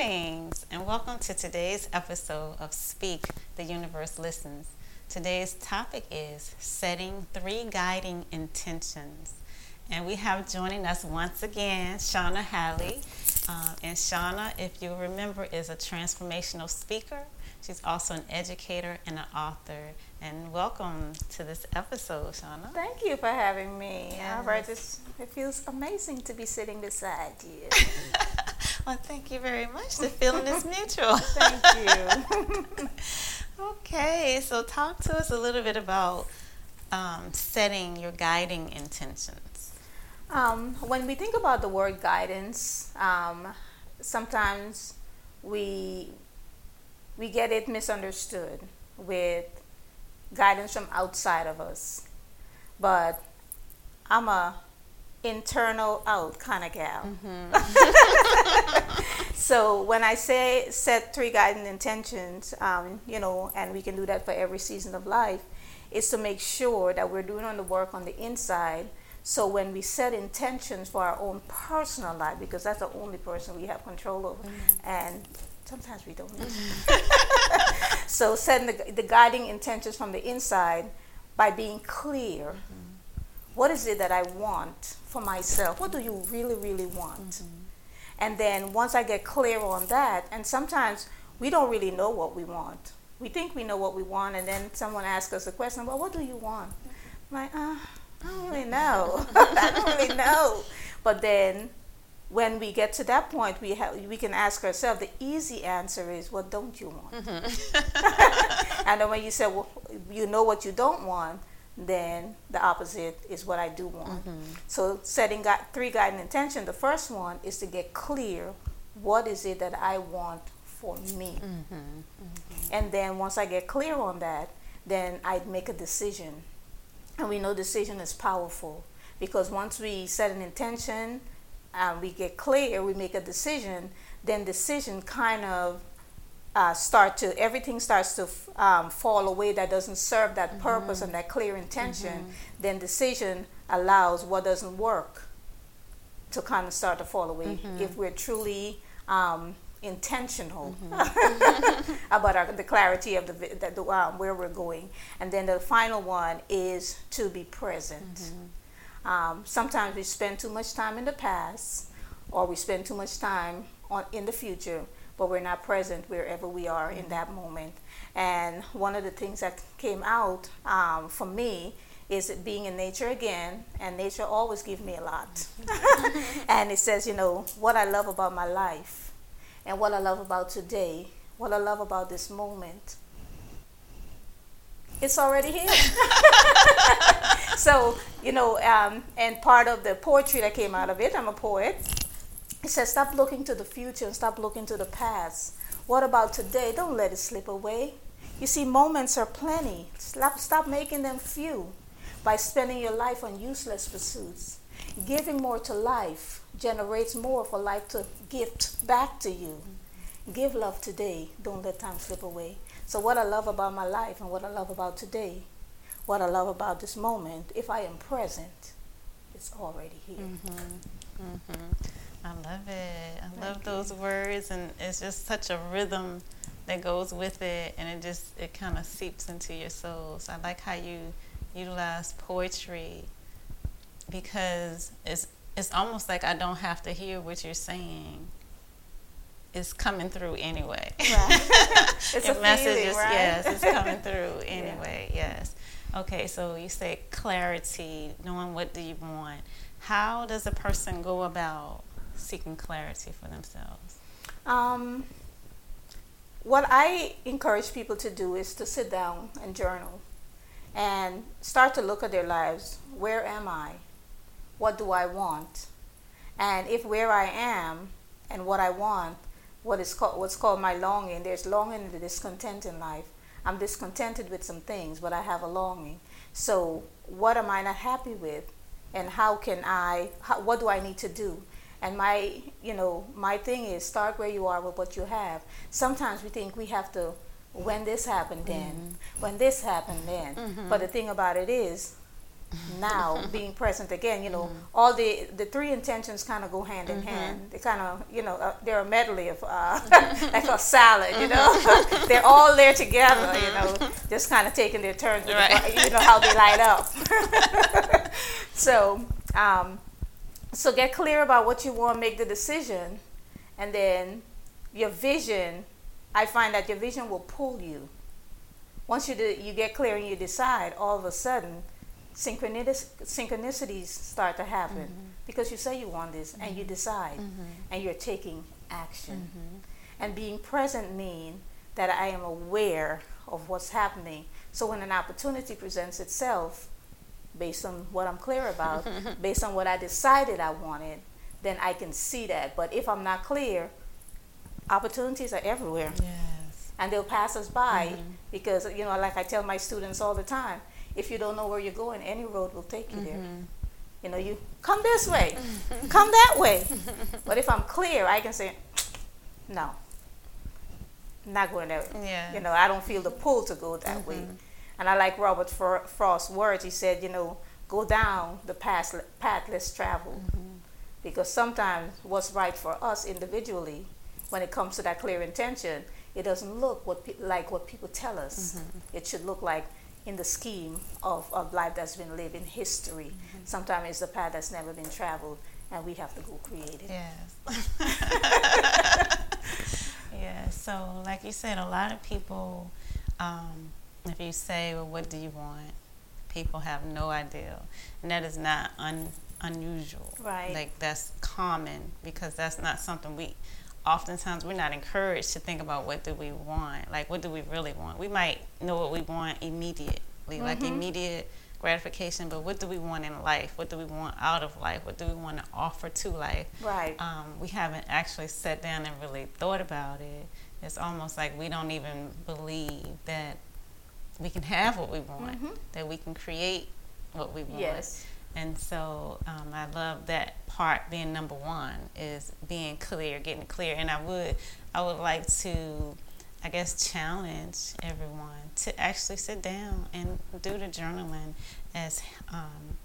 Greetings and welcome to today's episode of Speak, the Universe Listens. Today's topic is setting three guiding intentions. And we have joining us once again Shauna Halley. Uh, and Shauna, if you remember, is a transformational speaker. She's also an educator and an author. And welcome to this episode, Shauna. Thank you for having me. Yes. Arvat, it feels amazing to be sitting beside you. well, thank you very much. The feeling is mutual. thank you. okay, so talk to us a little bit about um, setting your guiding intentions. Um, when we think about the word guidance, um, sometimes we we get it misunderstood with guidance from outside of us. But I'm a internal out kind of gal. Mm-hmm. so when I say set three guiding intentions, um, you know, and we can do that for every season of life, is to make sure that we're doing on the work on the inside. So when we set intentions for our own personal life, because that's the only person we have control over, mm-hmm. and sometimes we don't. Mm-hmm. so setting the, the guiding intentions from the inside by being clear. Mm-hmm what is it that I want for myself? What do you really, really want? And then once I get clear on that, and sometimes we don't really know what we want. We think we know what we want, and then someone asks us a question, well, what do you want? I'm like, uh, I don't really know. I don't really know. But then when we get to that point, we have we can ask ourselves. The easy answer is, "What don't you want?" Mm-hmm. and then when you say, "Well, you know what you don't want," then the opposite is what I do want. Mm-hmm. So setting gu- three guiding intention. The first one is to get clear. What is it that I want for me? Mm-hmm. Mm-hmm. And then once I get clear on that, then I'd make a decision. And we know decision is powerful because once we set an intention, and we get clear, we make a decision. Then decision kind of uh, start to everything starts to um, fall away that doesn't serve that mm-hmm. purpose and that clear intention mm-hmm. then decision allows what doesn't work to kind of start to fall away mm-hmm. if we're truly um, intentional mm-hmm. about our, the clarity of the, the, the um, where we're going and then the final one is to be present mm-hmm. um, sometimes we spend too much time in the past or we spend too much time on in the future but we're not present wherever we are in that moment. And one of the things that came out um, for me is being in nature again, and nature always gives me a lot. and it says, you know, what I love about my life, and what I love about today, what I love about this moment. It's already here. so, you know, um, and part of the poetry that came out of it, I'm a poet, he says, stop looking to the future and stop looking to the past. What about today? Don't let it slip away. You see, moments are plenty. Stop, stop making them few by spending your life on useless pursuits. Giving more to life generates more for life to gift back to you. Give love today. Don't let time slip away. So, what I love about my life and what I love about today, what I love about this moment, if I am present, it's already here. Mm-hmm. Mm-hmm. I love it. I love those words, and it's just such a rhythm that goes with it, and it just it kind of seeps into your soul. So I like how you utilize poetry because it's it's almost like I don't have to hear what you're saying. It's coming through anyway. Right. it's Your a message feeling, is right? yes, it's coming through anyway. Yeah. Yes. Okay, so you say clarity, knowing what do you want. How does a person go about seeking clarity for themselves? Um, what I encourage people to do is to sit down and journal and start to look at their lives. Where am I? What do I want? And if where I am and what I want, what is called what's called my longing, there's longing and discontent in life. I'm discontented with some things, but I have a longing. So what am I not happy with? And how can I, how, what do I need to do? And my, you know, my thing is start where you are with what you have. Sometimes we think we have to, when this happened then, mm-hmm. when this happened then. Mm-hmm. But the thing about it is, now being present again you know mm-hmm. all the the three intentions kind of go hand in mm-hmm. hand they kind of you know uh, they're a medley of uh, like a salad you know mm-hmm. they're all there together you know mm-hmm. just kind of taking their turns right. you know how they light up so um, so get clear about what you want make the decision and then your vision i find that your vision will pull you once you do, you get clear and you decide all of a sudden synchronicities start to happen mm-hmm. because you say you want this mm-hmm. and you mm-hmm. decide mm-hmm. and you're taking action. Mm-hmm. And being present means that I am aware of what's happening. So when an opportunity presents itself, based on what I'm clear about, based on what I decided I wanted, then I can see that. But if I'm not clear, opportunities are everywhere. Yes. And they'll pass us by mm-hmm. because, you know, like I tell my students all the time, if you don't know where you're going, any road will take you mm-hmm. there. You know, you come this way, come that way. But if I'm clear, I can say, no, not going that way. Yeah. You know, I don't feel the pull to go that mm-hmm. way. And I like Robert Frost's words. He said, you know, go down the path, path less traveled. Mm-hmm. Because sometimes what's right for us individually, when it comes to that clear intention, it doesn't look what pe- like what people tell us. Mm-hmm. It should look like in the scheme of, of life that's been lived in history. Mm-hmm. Sometimes it's a path that's never been traveled, and we have to go create it. Yes. yeah. So, like you said, a lot of people, um, if you say, "Well, what do you want?" people have no idea, and that is not un, unusual. Right. Like that's common because that's not something we oftentimes we're not encouraged to think about what do we want like what do we really want we might know what we want immediately mm-hmm. like immediate gratification but what do we want in life what do we want out of life what do we want to offer to life right um, we haven't actually sat down and really thought about it it's almost like we don't even believe that we can have what we want mm-hmm. that we can create what we want yes and so um, I love that part being number one is being clear, getting clear. And I would, I would like to, I guess, challenge everyone to actually sit down and do the journaling, as um,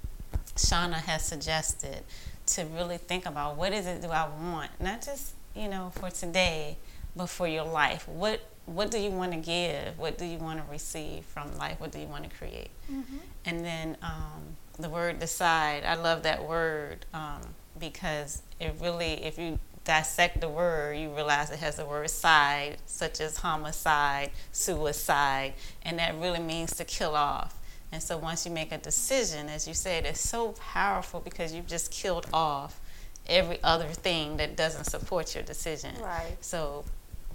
Shauna has suggested, to really think about what is it do I want, not just you know for today, but for your life. What what do you want to give? What do you want to receive from life? What do you want to create? Mm-hmm. And then um, the word decide. I love that word um, because it really, if you dissect the word, you realize it has the word side, such as homicide, suicide, and that really means to kill off. And so once you make a decision, as you said, it's so powerful because you've just killed off every other thing that doesn't support your decision. Right. So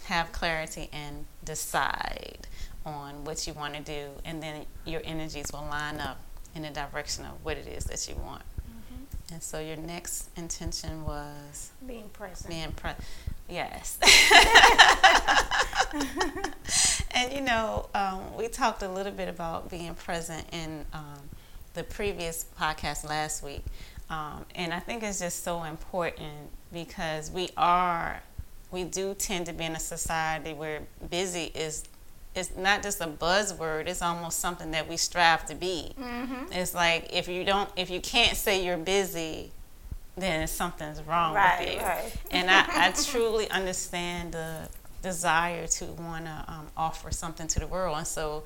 have clarity and decide on what you want to do, and then your energies will line up in the direction of what it is that you want. Mm-hmm. And so your next intention was being present. Being present. Yes. and you know, um, we talked a little bit about being present in um, the previous podcast last week. Um, and I think it's just so important because we are, we do tend to be in a society where busy is it's not just a buzzword it's almost something that we strive to be mm-hmm. it's like if you don't if you can't say you're busy then something's wrong right, with you right. and I, I truly understand the desire to want to um, offer something to the world and so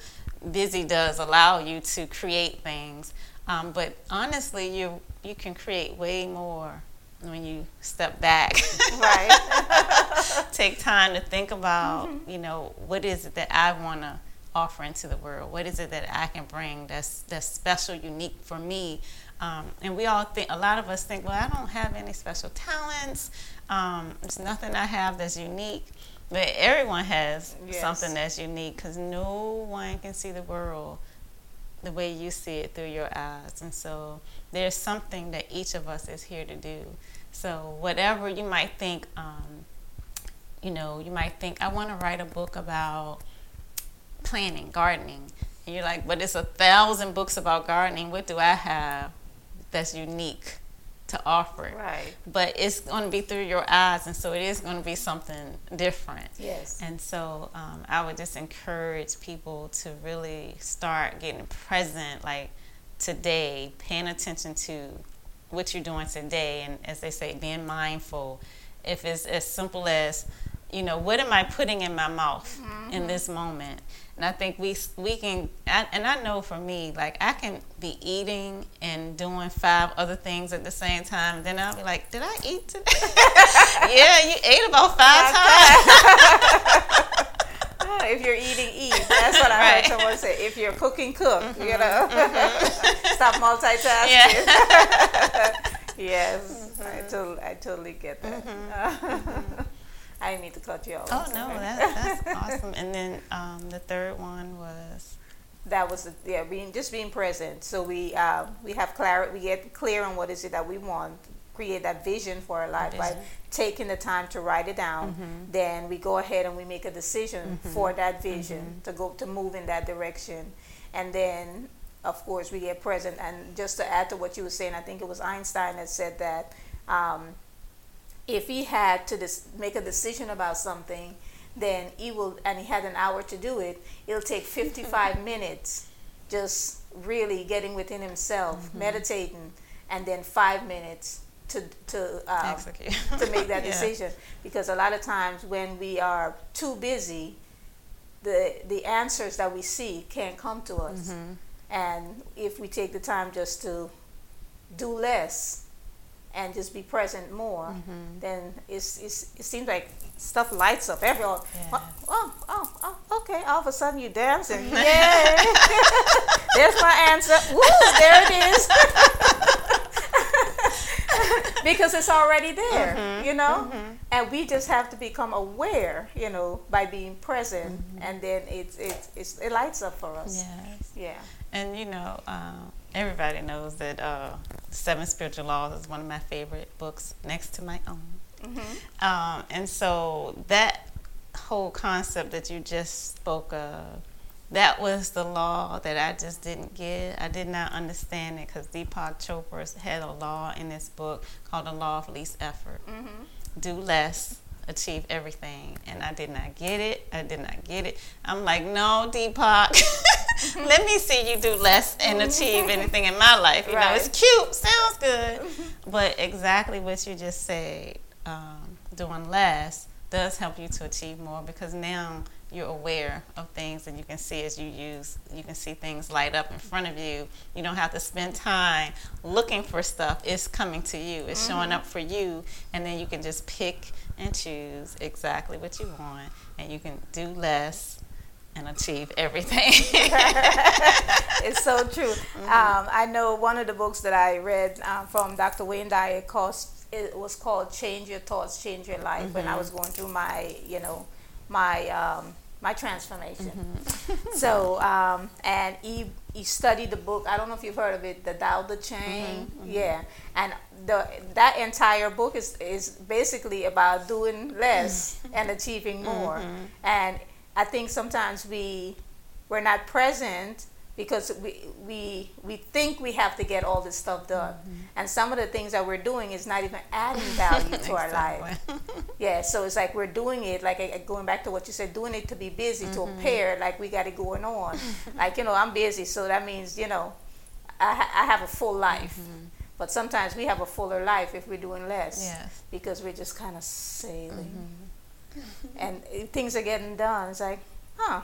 busy does allow you to create things um, but honestly you you can create way more when you step back right take time to think about mm-hmm. you know what is it that i want to offer into the world what is it that i can bring that's that's special unique for me um, and we all think a lot of us think well i don't have any special talents um, there's nothing i have that's unique but everyone has yes. something that's unique because no one can see the world the way you see it through your eyes. And so there's something that each of us is here to do. So whatever you might think, um, you know, you might think, I want to write a book about planting, gardening. And you're like, but it's a thousand books about gardening. What do I have that's unique? to offer. Right. But it's going to be through your eyes, and so it is going to be something different. Yes. And so um, I would just encourage people to really start getting present, like today, paying attention to what you're doing today, and as they say, being mindful. If it's as simple as, you know, what am I putting in my mouth mm-hmm. in this moment? And I think we we can, I, and I know for me, like I can be eating and doing five other things at the same time. And then I'll be like, did I eat today? yeah, you ate about five times. if you're eating, eat. That's what I right. heard someone say. If you're cooking, cook. Mm-hmm. You know, mm-hmm. stop multitasking. Yeah. yes, mm-hmm. I totally, I totally get that. Mm-hmm. I need to cut you off. Oh no, that, that's awesome. And then um, the third one was that was yeah being just being present. So we uh, we have clarity. We get clear on what is it that we want. Create that vision for our life by taking the time to write it down. Mm-hmm. Then we go ahead and we make a decision mm-hmm. for that vision mm-hmm. to go to move in that direction. And then of course we get present. And just to add to what you were saying, I think it was Einstein that said that. Um, if he had to dis- make a decision about something, then he will, and he had an hour to do it, it'll take 55 minutes just really getting within himself, mm-hmm. meditating, and then five minutes to to um, to make that decision. Because a lot of times when we are too busy, the the answers that we see can't come to us. Mm-hmm. And if we take the time just to do less, and just be present more, mm-hmm. then it's, it's, it seems like stuff lights up. Everyone, yeah. oh, oh, oh, okay. All of a sudden you're dancing. Yay! There's my answer. Woo, there it is. Because it's already there, mm-hmm. you know? Mm-hmm. And we just have to become aware, you know, by being present. Mm-hmm. And then it, it, it's, it lights up for us. Yes. Yeah. And, you know, um, everybody knows that uh, Seven Spiritual Laws is one of my favorite books next to my own. Mm-hmm. Um, and so that whole concept that you just spoke of, that was the law that I just didn't get. I did not understand it because Deepak Chopra had a law in this book called the law of least effort. Mm-hmm. Do less, achieve everything. And I did not get it. I did not get it. I'm like, no, Deepak. let me see you do less and achieve anything in my life. You right. know, it's cute, sounds good, but exactly what you just said, um, doing less does help you to achieve more because now you're aware of things and you can see as you use you can see things light up in front of you you don't have to spend time looking for stuff it's coming to you it's mm-hmm. showing up for you and then you can just pick and choose exactly what you want and you can do less and achieve everything. it's so true. Mm-hmm. Um, I know one of the books that I read um, from Dr. Wayne Dyer cost, it was called "Change Your Thoughts, Change Your Life." Mm-hmm. When I mm-hmm. was going through my, you know, my um, my transformation. Mm-hmm. so, um, and he he studied the book. I don't know if you've heard of it, the Tao Te Ching. Mm-hmm. Mm-hmm. Yeah, and the that entire book is is basically about doing less and achieving more, and I think sometimes we we're not present because we we we think we have to get all this stuff done, mm-hmm. and some of the things that we're doing is not even adding value to our life. yeah, so it's like we're doing it like going back to what you said, doing it to be busy mm-hmm. to appear like we got it going on. like you know, I'm busy, so that means you know, I ha- I have a full life. Mm-hmm. But sometimes we have a fuller life if we're doing less. Yes. Because we're just kind of sailing. Mm-hmm and things are getting done. It's like, huh,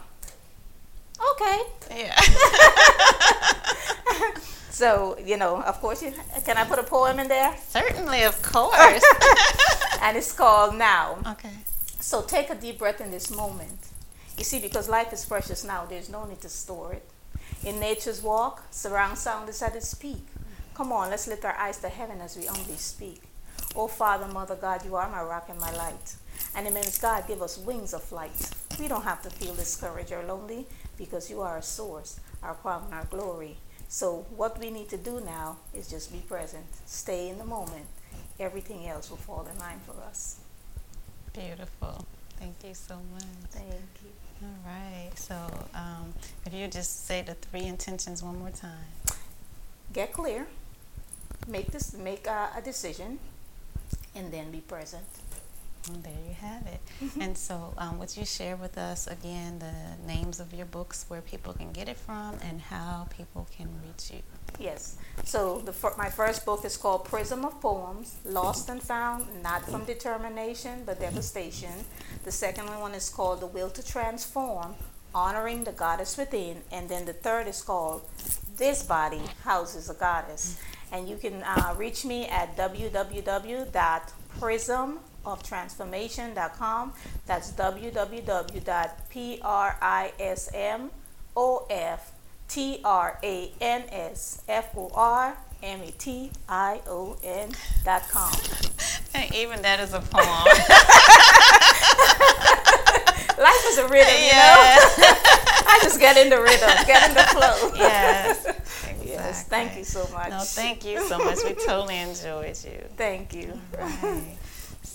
okay. Yeah. so you know, of course, you, can I put a poem in there? Certainly, of course. and it's called Now. Okay. So take a deep breath in this moment. You see, because life is precious now, there's no need to store it. In nature's walk, surround sound is at its peak. Come on, let's lift our eyes to heaven as we humbly speak. Oh, Father, Mother God, you are my rock and my light. And immense God, give us wings of flight. We don't have to feel discouraged or lonely because you are our source, our and our glory. So what we need to do now is just be present, stay in the moment. Everything else will fall in line for us. Beautiful. Thank you so much. Thank you. All right. So um, if you just say the three intentions one more time. Get clear. Make this. Make a, a decision, and then be present. Well, there you have it. and so, um, would you share with us again the names of your books, where people can get it from, and how people can reach you? Yes. So the my first book is called Prism of Poems: Lost and Found, not from determination but devastation. The second one is called The Will to Transform: Honoring the Goddess Within, and then the third is called This Body Houses a Goddess. And you can uh, reach me at www.prismoftransformation.com. Of transformation.com that's www.prismof T R A N S F O R M E T I O N dot com. And even that is a poem. Life is a rhythm, you know. I just get in the rhythm, get in the flow. Yes. Exactly. Yes. Thank you so much. No, thank you so much. We totally enjoyed you. Thank you. Right.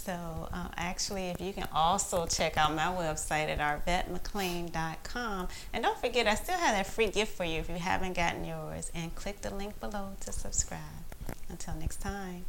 So, uh, actually, if you can also check out my website at arvatmcclaine.com. And don't forget, I still have that free gift for you if you haven't gotten yours. And click the link below to subscribe. Until next time.